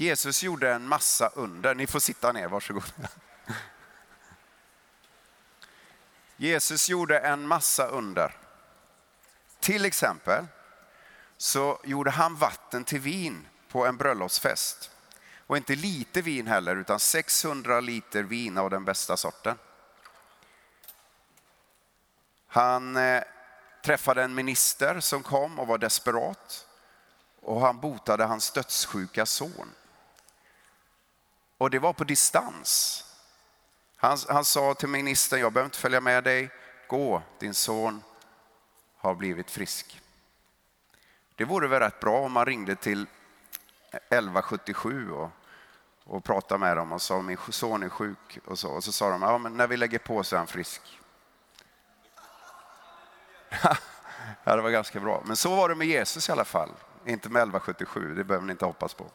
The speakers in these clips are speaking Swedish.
Jesus gjorde en massa under. Ni får sitta ner, varsågod. Jesus gjorde en massa under. Till exempel så gjorde han vatten till vin på en bröllopsfest. Och inte lite vin heller, utan 600 liter vin av den bästa sorten. Han eh, träffade en minister som kom och var desperat och han botade hans dödssjuka son. Och det var på distans. Han, han sa till ministern, jag behöver inte följa med dig, gå, din son har blivit frisk. Det vore väl rätt bra om man ringde till 1177 och, och pratade med dem och sa min son är sjuk och så, och så sa de, ja men när vi lägger på så är han frisk. ja, det var ganska bra. Men så var det med Jesus i alla fall. Inte med 1177, det behöver ni inte hoppas på.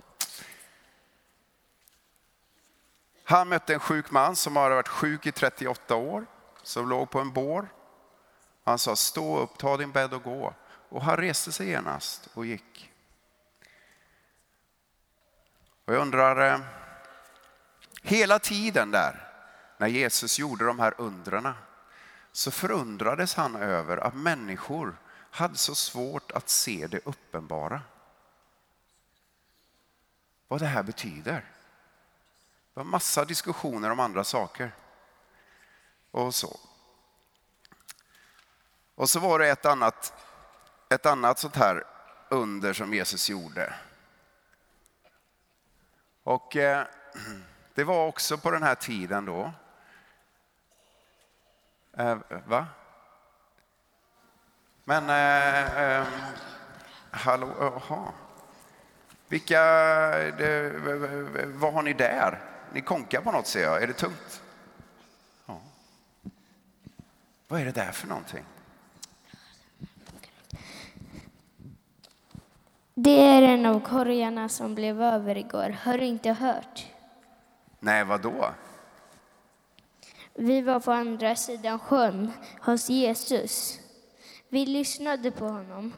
Han mötte en sjuk man som hade varit sjuk i 38 år, som låg på en bår. Han sa stå upp, ta din bädd och gå. Och han reste sig genast och gick. Och jag undrar, eh, hela tiden där när Jesus gjorde de här undrarna, så förundrades han över att människor hade så svårt att se det uppenbara. Vad det här betyder. Det var massa diskussioner om andra saker. Och så. Och så var det ett annat, ett annat sånt här under som Jesus gjorde. Och eh, det var också på den här tiden då. Eh, va? Men, eh, eh, hallå, jaha. Vilka, det, vad har ni där? Ni konkar på något ser jag. Är det tungt? Ja. Vad är det där för någonting? Det är en av korgarna som blev över igår. Har du inte hört? Nej, vad då? Vi var på andra sidan sjön hos Jesus. Vi lyssnade på honom.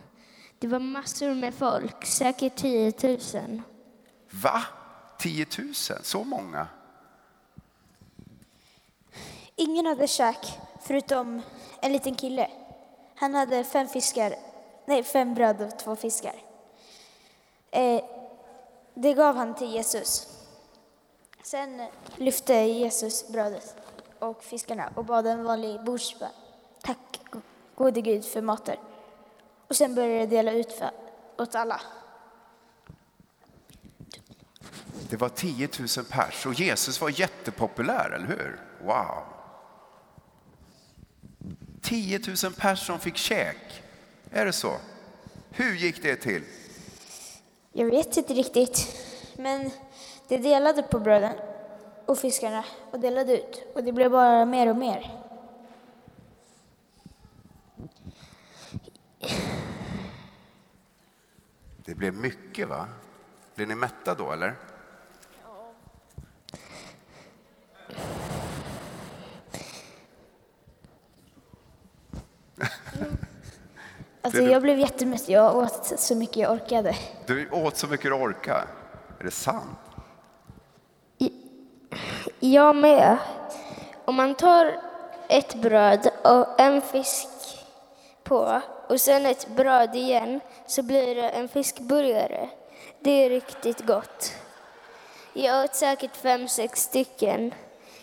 Det var massor med folk, säkert 10 000. Va? 10 000? Så många? Ingen hade käk förutom en liten kille. Han hade fem fiskar, nej fem bröd och två fiskar. Eh, det gav han till Jesus. Sen lyfte Jesus brödet och fiskarna och bad en vanlig bordsbön. Tack gode Gud för maten. Och sen började det dela ut för, åt alla. Det var 10 000 pers och Jesus var jättepopulär, eller hur? Wow! 10 000 pers som fick käk. Är det så? Hur gick det till? Jag vet inte riktigt, men de delade på bröden och fiskarna och delade ut och det blev bara mer och mer. Det blev mycket, va? Blev ni mätta då, eller? Alltså jag blev jättemätt. Jag åt så mycket jag orkade. Du åt så mycket du orkade. Är det sant? Jag med. Om man tar ett bröd och en fisk på och sen ett bröd igen så blir det en fiskburgare. Det är riktigt gott. Jag åt säkert fem, sex stycken.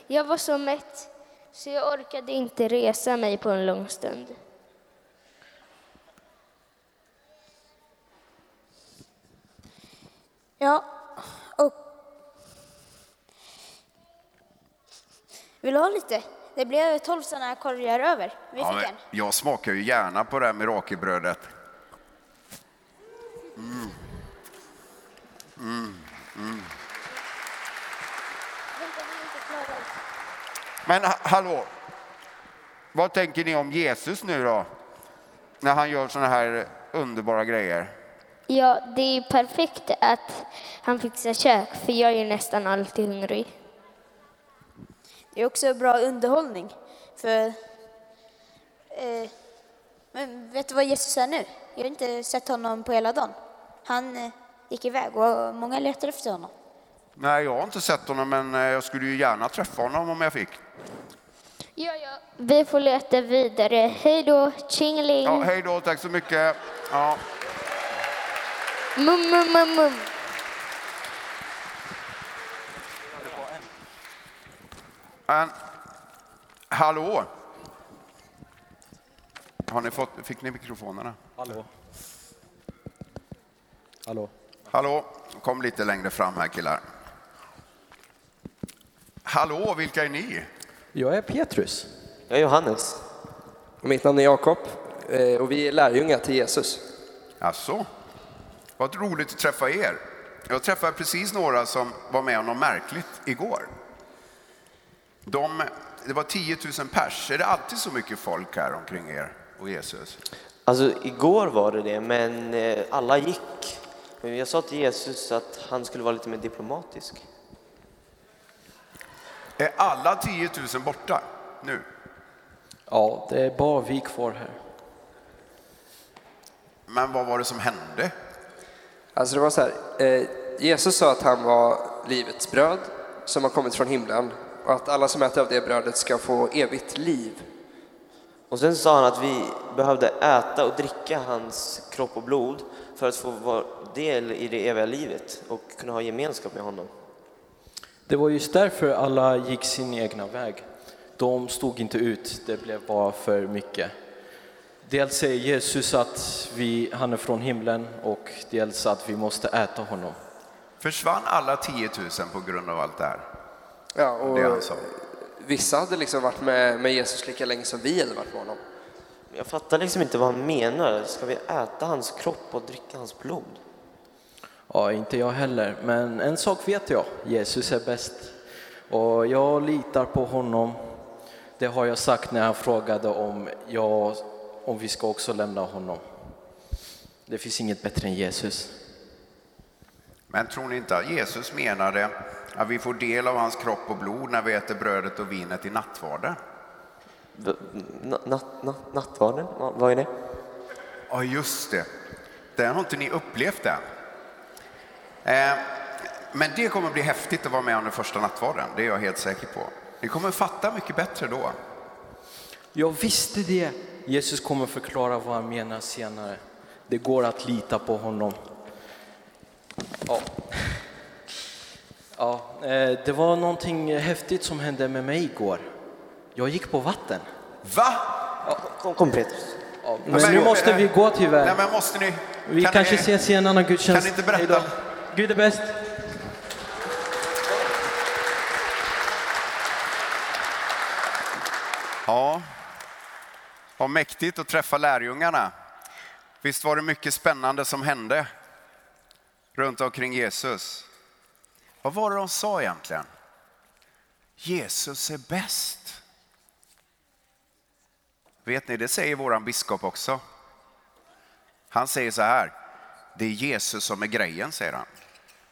Jag var så mätt så jag orkade inte resa mig på en lång stund. Ja, och... Vill du ha lite? Det blev tolv sådana här korgar över. Vi Ja, fick en. jag smakar ju gärna på det här mirakelbrödet. Mm. Mm. Mm. Men ha- hallå, vad tänker ni om Jesus nu då? När han gör såna här underbara grejer. Ja, det är perfekt att han fixar kök för jag är nästan alltid hungrig. Det är också bra underhållning. För... Eh, men vet du vad Jesus är nu? Jag har inte sett honom på hela dagen. Han eh, gick iväg och många letar efter honom. Nej, jag har inte sett honom, men eh, jag skulle ju gärna träffa honom om jag fick. Ja, ja. Vi får leta vidare. Hej då, tjingeling. Ja, hej då, tack så mycket. Ja. Mum, mum, mum, mum. Men, hallå? Har ni fått, fick ni mikrofonerna? Hallå? Hallå? Hallå? Kom lite längre fram här killar. Hallå, vilka är ni? Jag är Petrus. Jag är Johannes. Och mitt namn är Jakob eh, och vi är lärjungar till Jesus. Alltså, vad roligt att träffa er. Jag träffade precis några som var med om något märkligt igår. De, det var 10 000 pers. Är det alltid så mycket folk här omkring er och Jesus? Alltså igår var det det, men eh, alla gick. Jag sa till Jesus att han skulle vara lite mer diplomatisk. Är alla 10 000 borta nu? Ja, det är bara vi kvar här. Men vad var det som hände? Alltså det var så här, eh, Jesus sa att han var livets bröd som har kommit från himlen och att alla som äter av det brödet ska få evigt liv. Och sen sa han att vi behövde äta och dricka hans kropp och blod för att få vara del i det eviga livet och kunna ha gemenskap med honom. Det var just därför alla gick sin egna väg. De stod inte ut, det blev bara för mycket. Dels säger Jesus att vi, han är från himlen och dels att vi måste äta honom. Försvann alla 10 000 på grund av allt det här? Ja, och Det han sa. vissa hade liksom varit med, med Jesus lika länge som vi hade varit med honom. Jag fattar liksom inte vad han menar. Ska vi äta hans kropp och dricka hans blod? Ja, inte jag heller, men en sak vet jag, Jesus är bäst. Och jag litar på honom. Det har jag sagt när han frågade om, jag, om vi ska också lämna honom. Det finns inget bättre än Jesus. Men tror ni inte att Jesus menade att vi får del av hans kropp och blod när vi äter brödet och vinet i nattvarden? Natt, natt, nattvarden? Va- Vad är det? Ja, just det. Det har inte ni upplevt än. Eh, men det kommer bli häftigt att vara med om den första nattvarden, det är jag helt säker på. Ni kommer fatta mycket bättre då. Jag visste det. Jesus kommer förklara vad han menar senare. Det går att lita på honom. Ja. Ja, eh, det var någonting häftigt som hände med mig igår. Jag gick på vatten. Va? Kom, kom Petrus. Ja, men- men nu måste vi gå Nej, tyvärr. men måste ni... Vi kan kanske ni, ses i en annan gudstjänst. Kan ni inte berätta? Gud är bäst. Ja, vad mäktigt att träffa lärjungarna. Visst var det mycket spännande som hände runt omkring Jesus. Vad var det de sa egentligen? Jesus är bäst. Vet ni, det säger våran biskop också. Han säger så här, det är Jesus som är grejen, säger han.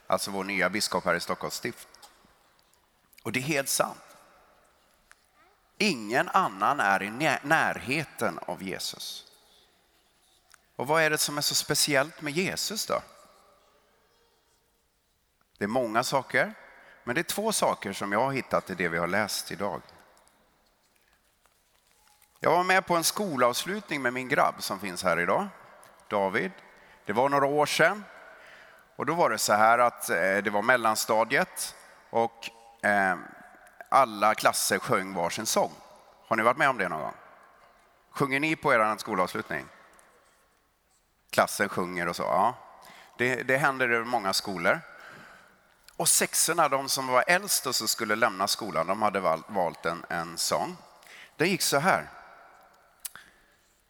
Alltså vår nya biskop här i Stockholms stift. Och det är helt sant. Ingen annan är i närheten av Jesus. Och vad är det som är så speciellt med Jesus då? Det är många saker, men det är två saker som jag har hittat i det vi har läst idag. Jag var med på en skolavslutning med min grabb som finns här idag, David. Det var några år sedan. Och då var det så här att eh, det var mellanstadiet och eh, alla klasser sjöng varsin sång. Har ni varit med om det någon gång? Sjunger ni på er skolavslutning? Klassen sjunger och så? Ja. Det, det händer i många skolor. Och sexorna, de som var äldst och som skulle lämna skolan, de hade valt en, en sång. Den gick så här.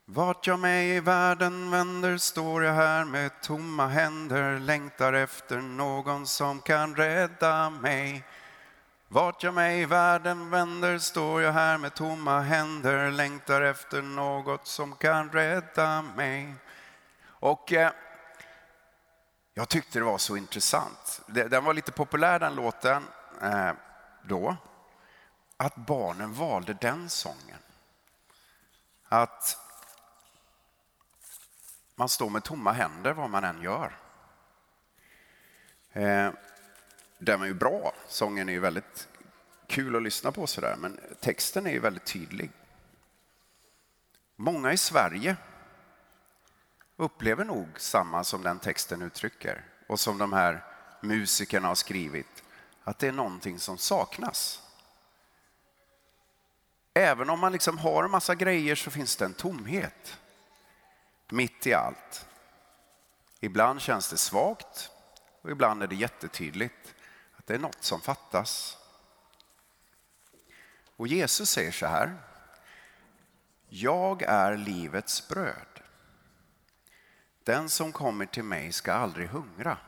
Vart jag mig i världen vänder står jag här med tomma händer längtar efter någon som kan rädda mig. Vart jag mig i världen vänder står jag här med tomma händer längtar efter något som kan rädda mig. Och eh, jag tyckte det var så intressant. Den var lite populär den låten eh, då. Att barnen valde den sången. Att man står med tomma händer vad man än gör. Eh, den är ju bra. Sången är ju väldigt kul att lyssna på sådär, men texten är ju väldigt tydlig. Många i Sverige upplever nog samma som den texten uttrycker och som de här musikerna har skrivit, att det är någonting som saknas. Även om man liksom har en massa grejer så finns det en tomhet mitt i allt. Ibland känns det svagt och ibland är det jättetydligt det är något som fattas. Och Jesus säger så här. Jag är livets bröd. Den som kommer till mig ska aldrig hungra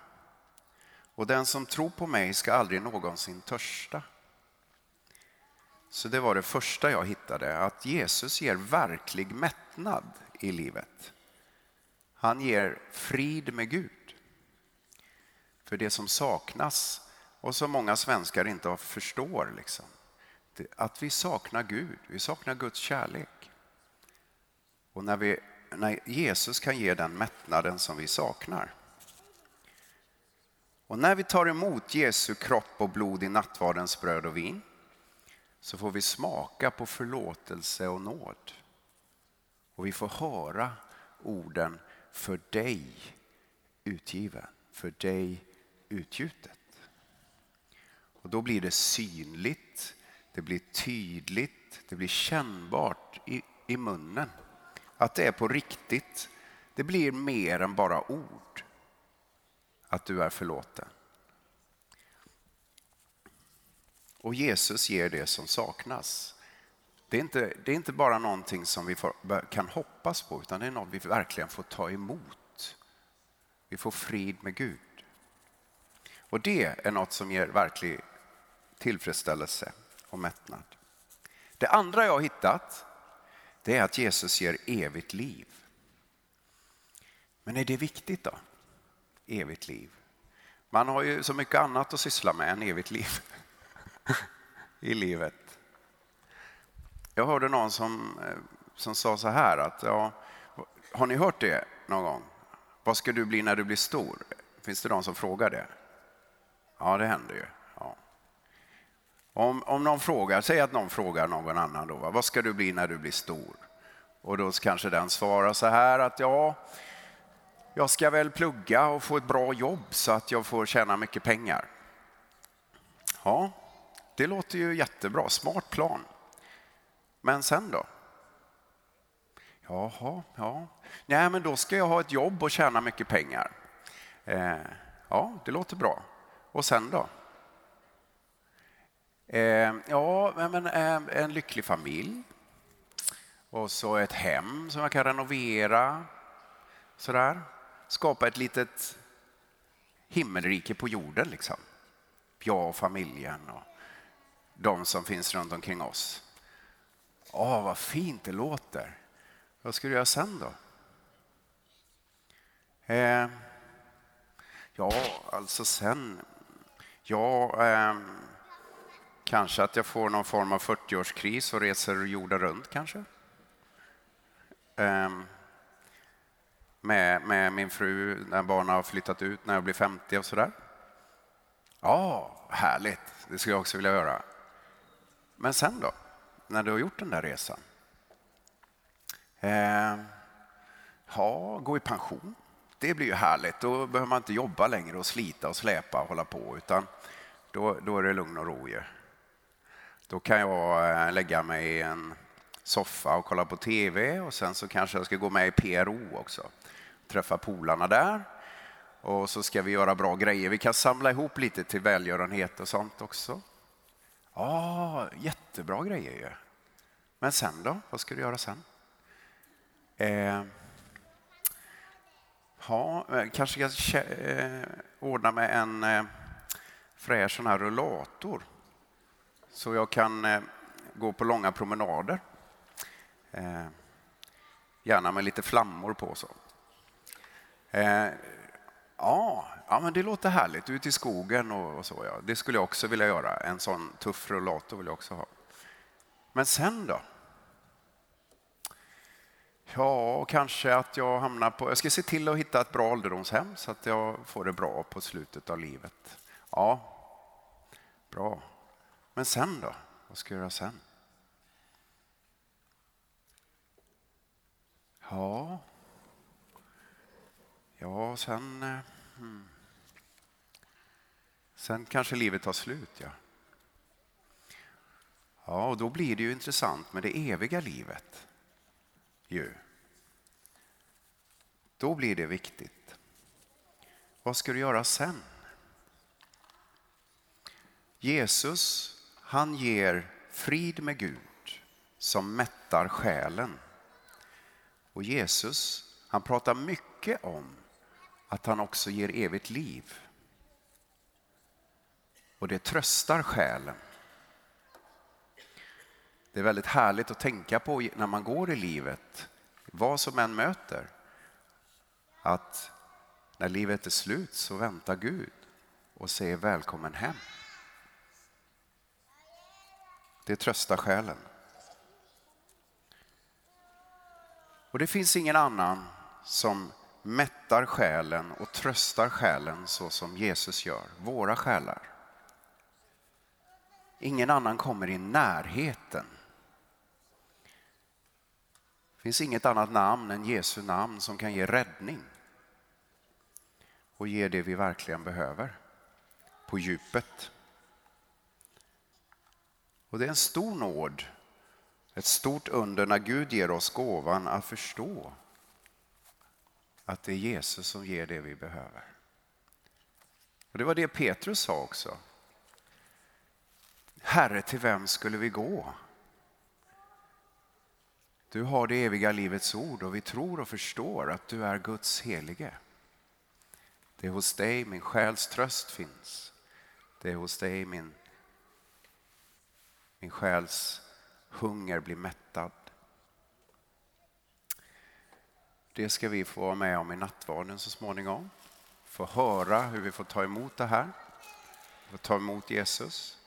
och den som tror på mig ska aldrig någonsin törsta. Så det var det första jag hittade, att Jesus ger verklig mättnad i livet. Han ger frid med Gud. För det som saknas och som många svenskar inte förstår, liksom, att vi saknar Gud, vi saknar Guds kärlek. Och när, vi, när Jesus kan ge den mättnaden som vi saknar. Och när vi tar emot Jesu kropp och blod i nattvardens bröd och vin så får vi smaka på förlåtelse och nåd. Och vi får höra orden för dig utgiven, för dig utgjutet. Och då blir det synligt, det blir tydligt, det blir kännbart i, i munnen. Att det är på riktigt. Det blir mer än bara ord. Att du är förlåten. Och Jesus ger det som saknas. Det är inte, det är inte bara någonting som vi får, kan hoppas på, utan det är något vi verkligen får ta emot. Vi får frid med Gud. Och det är något som ger verklig tillfredsställelse och mättnad. Det andra jag har hittat, det är att Jesus ger evigt liv. Men är det viktigt då? Evigt liv. Man har ju så mycket annat att syssla med än evigt liv i livet. Jag hörde någon som, eh, som sa så här att, ja, har ni hört det någon gång? Vad ska du bli när du blir stor? Finns det de som frågar det? Ja, det händer ju. Om, om någon frågar, säg att någon frågar någon annan då, vad ska du bli när du blir stor? Och då kanske den svarar så här att ja, jag ska väl plugga och få ett bra jobb så att jag får tjäna mycket pengar. Ja, det låter ju jättebra, smart plan. Men sen då? Jaha, ja. Nej, men då ska jag ha ett jobb och tjäna mycket pengar. Eh, ja, det låter bra. Och sen då? Eh, ja, men eh, en lycklig familj. Och så ett hem som jag kan renovera. Sådär. Skapa ett litet himmelrike på jorden liksom. Jag och familjen och de som finns runt omkring oss. Åh, vad fint det låter. Vad ska du göra sen då? Eh, ja, alltså sen... Ja, ehm, kanske att jag får någon form av 40-årskris och reser jorden runt kanske. Um, med, med min fru när barnen har flyttat ut, när jag blir 50 och sådär. Ja, härligt. Det skulle jag också vilja göra. Men sen då? När du har gjort den där resan? Eh, ja, gå i pension. Det blir ju härligt. Då behöver man inte jobba längre och slita och släpa och hålla på, utan då, då är det lugn och ro. Ju. Då kan jag eh, lägga mig i en soffa och kolla på TV och sen så kanske jag ska gå med i PRO också. Träffa polarna där och så ska vi göra bra grejer. Vi kan samla ihop lite till välgörenhet och sånt också. Ja, jättebra grejer ju. Men sen då? Vad ska du göra sen? Eh, ha, eh, kanske jag ska eh, ordna med en eh, fräsch sån här rullator så jag kan eh, gå på långa promenader. Eh, gärna med lite flammor på. så. Eh, ja, ja, men det låter härligt. Ut i skogen och, och, så. Ja. Det skulle jag också vilja göra. En sån tuff rullator vill jag också ha. Men sen då? Ja, kanske att jag hamnar på... Jag ska se till att hitta ett bra ålderdomshem så att jag får det bra på slutet av livet. Ja, Bra. Men sen då? Vad ska jag göra sen? Ja, ja sen... Eh, hmm. Sen kanske livet tar slut, ja. Ja, och då blir det ju intressant med det eviga livet. Ju. Då blir det viktigt. Vad ska du göra sen? Jesus, han ger frid med Gud som mättar själen. Och Jesus, han pratar mycket om att han också ger evigt liv. Och det tröstar själen. Det är väldigt härligt att tänka på när man går i livet, vad som än möter, att när livet är slut så väntar Gud och säger välkommen hem. Det tröstar själen. Och det finns ingen annan som mättar själen och tröstar själen så som Jesus gör, våra själar. Ingen annan kommer i närheten. Det finns inget annat namn än Jesu namn som kan ge räddning och ge det vi verkligen behöver på djupet. Och det är en stor nåd, ett stort under när Gud ger oss gåvan att förstå att det är Jesus som ger det vi behöver. Och Det var det Petrus sa också. Herre, till vem skulle vi gå? Du har det eviga livets ord och vi tror och förstår att du är Guds helige. Det är hos dig min själs tröst finns. Det är hos dig min, min själs hunger blir mättad. Det ska vi få vara med om i nattvarden så småningom. Få höra hur vi får ta emot det här. Få ta emot Jesus.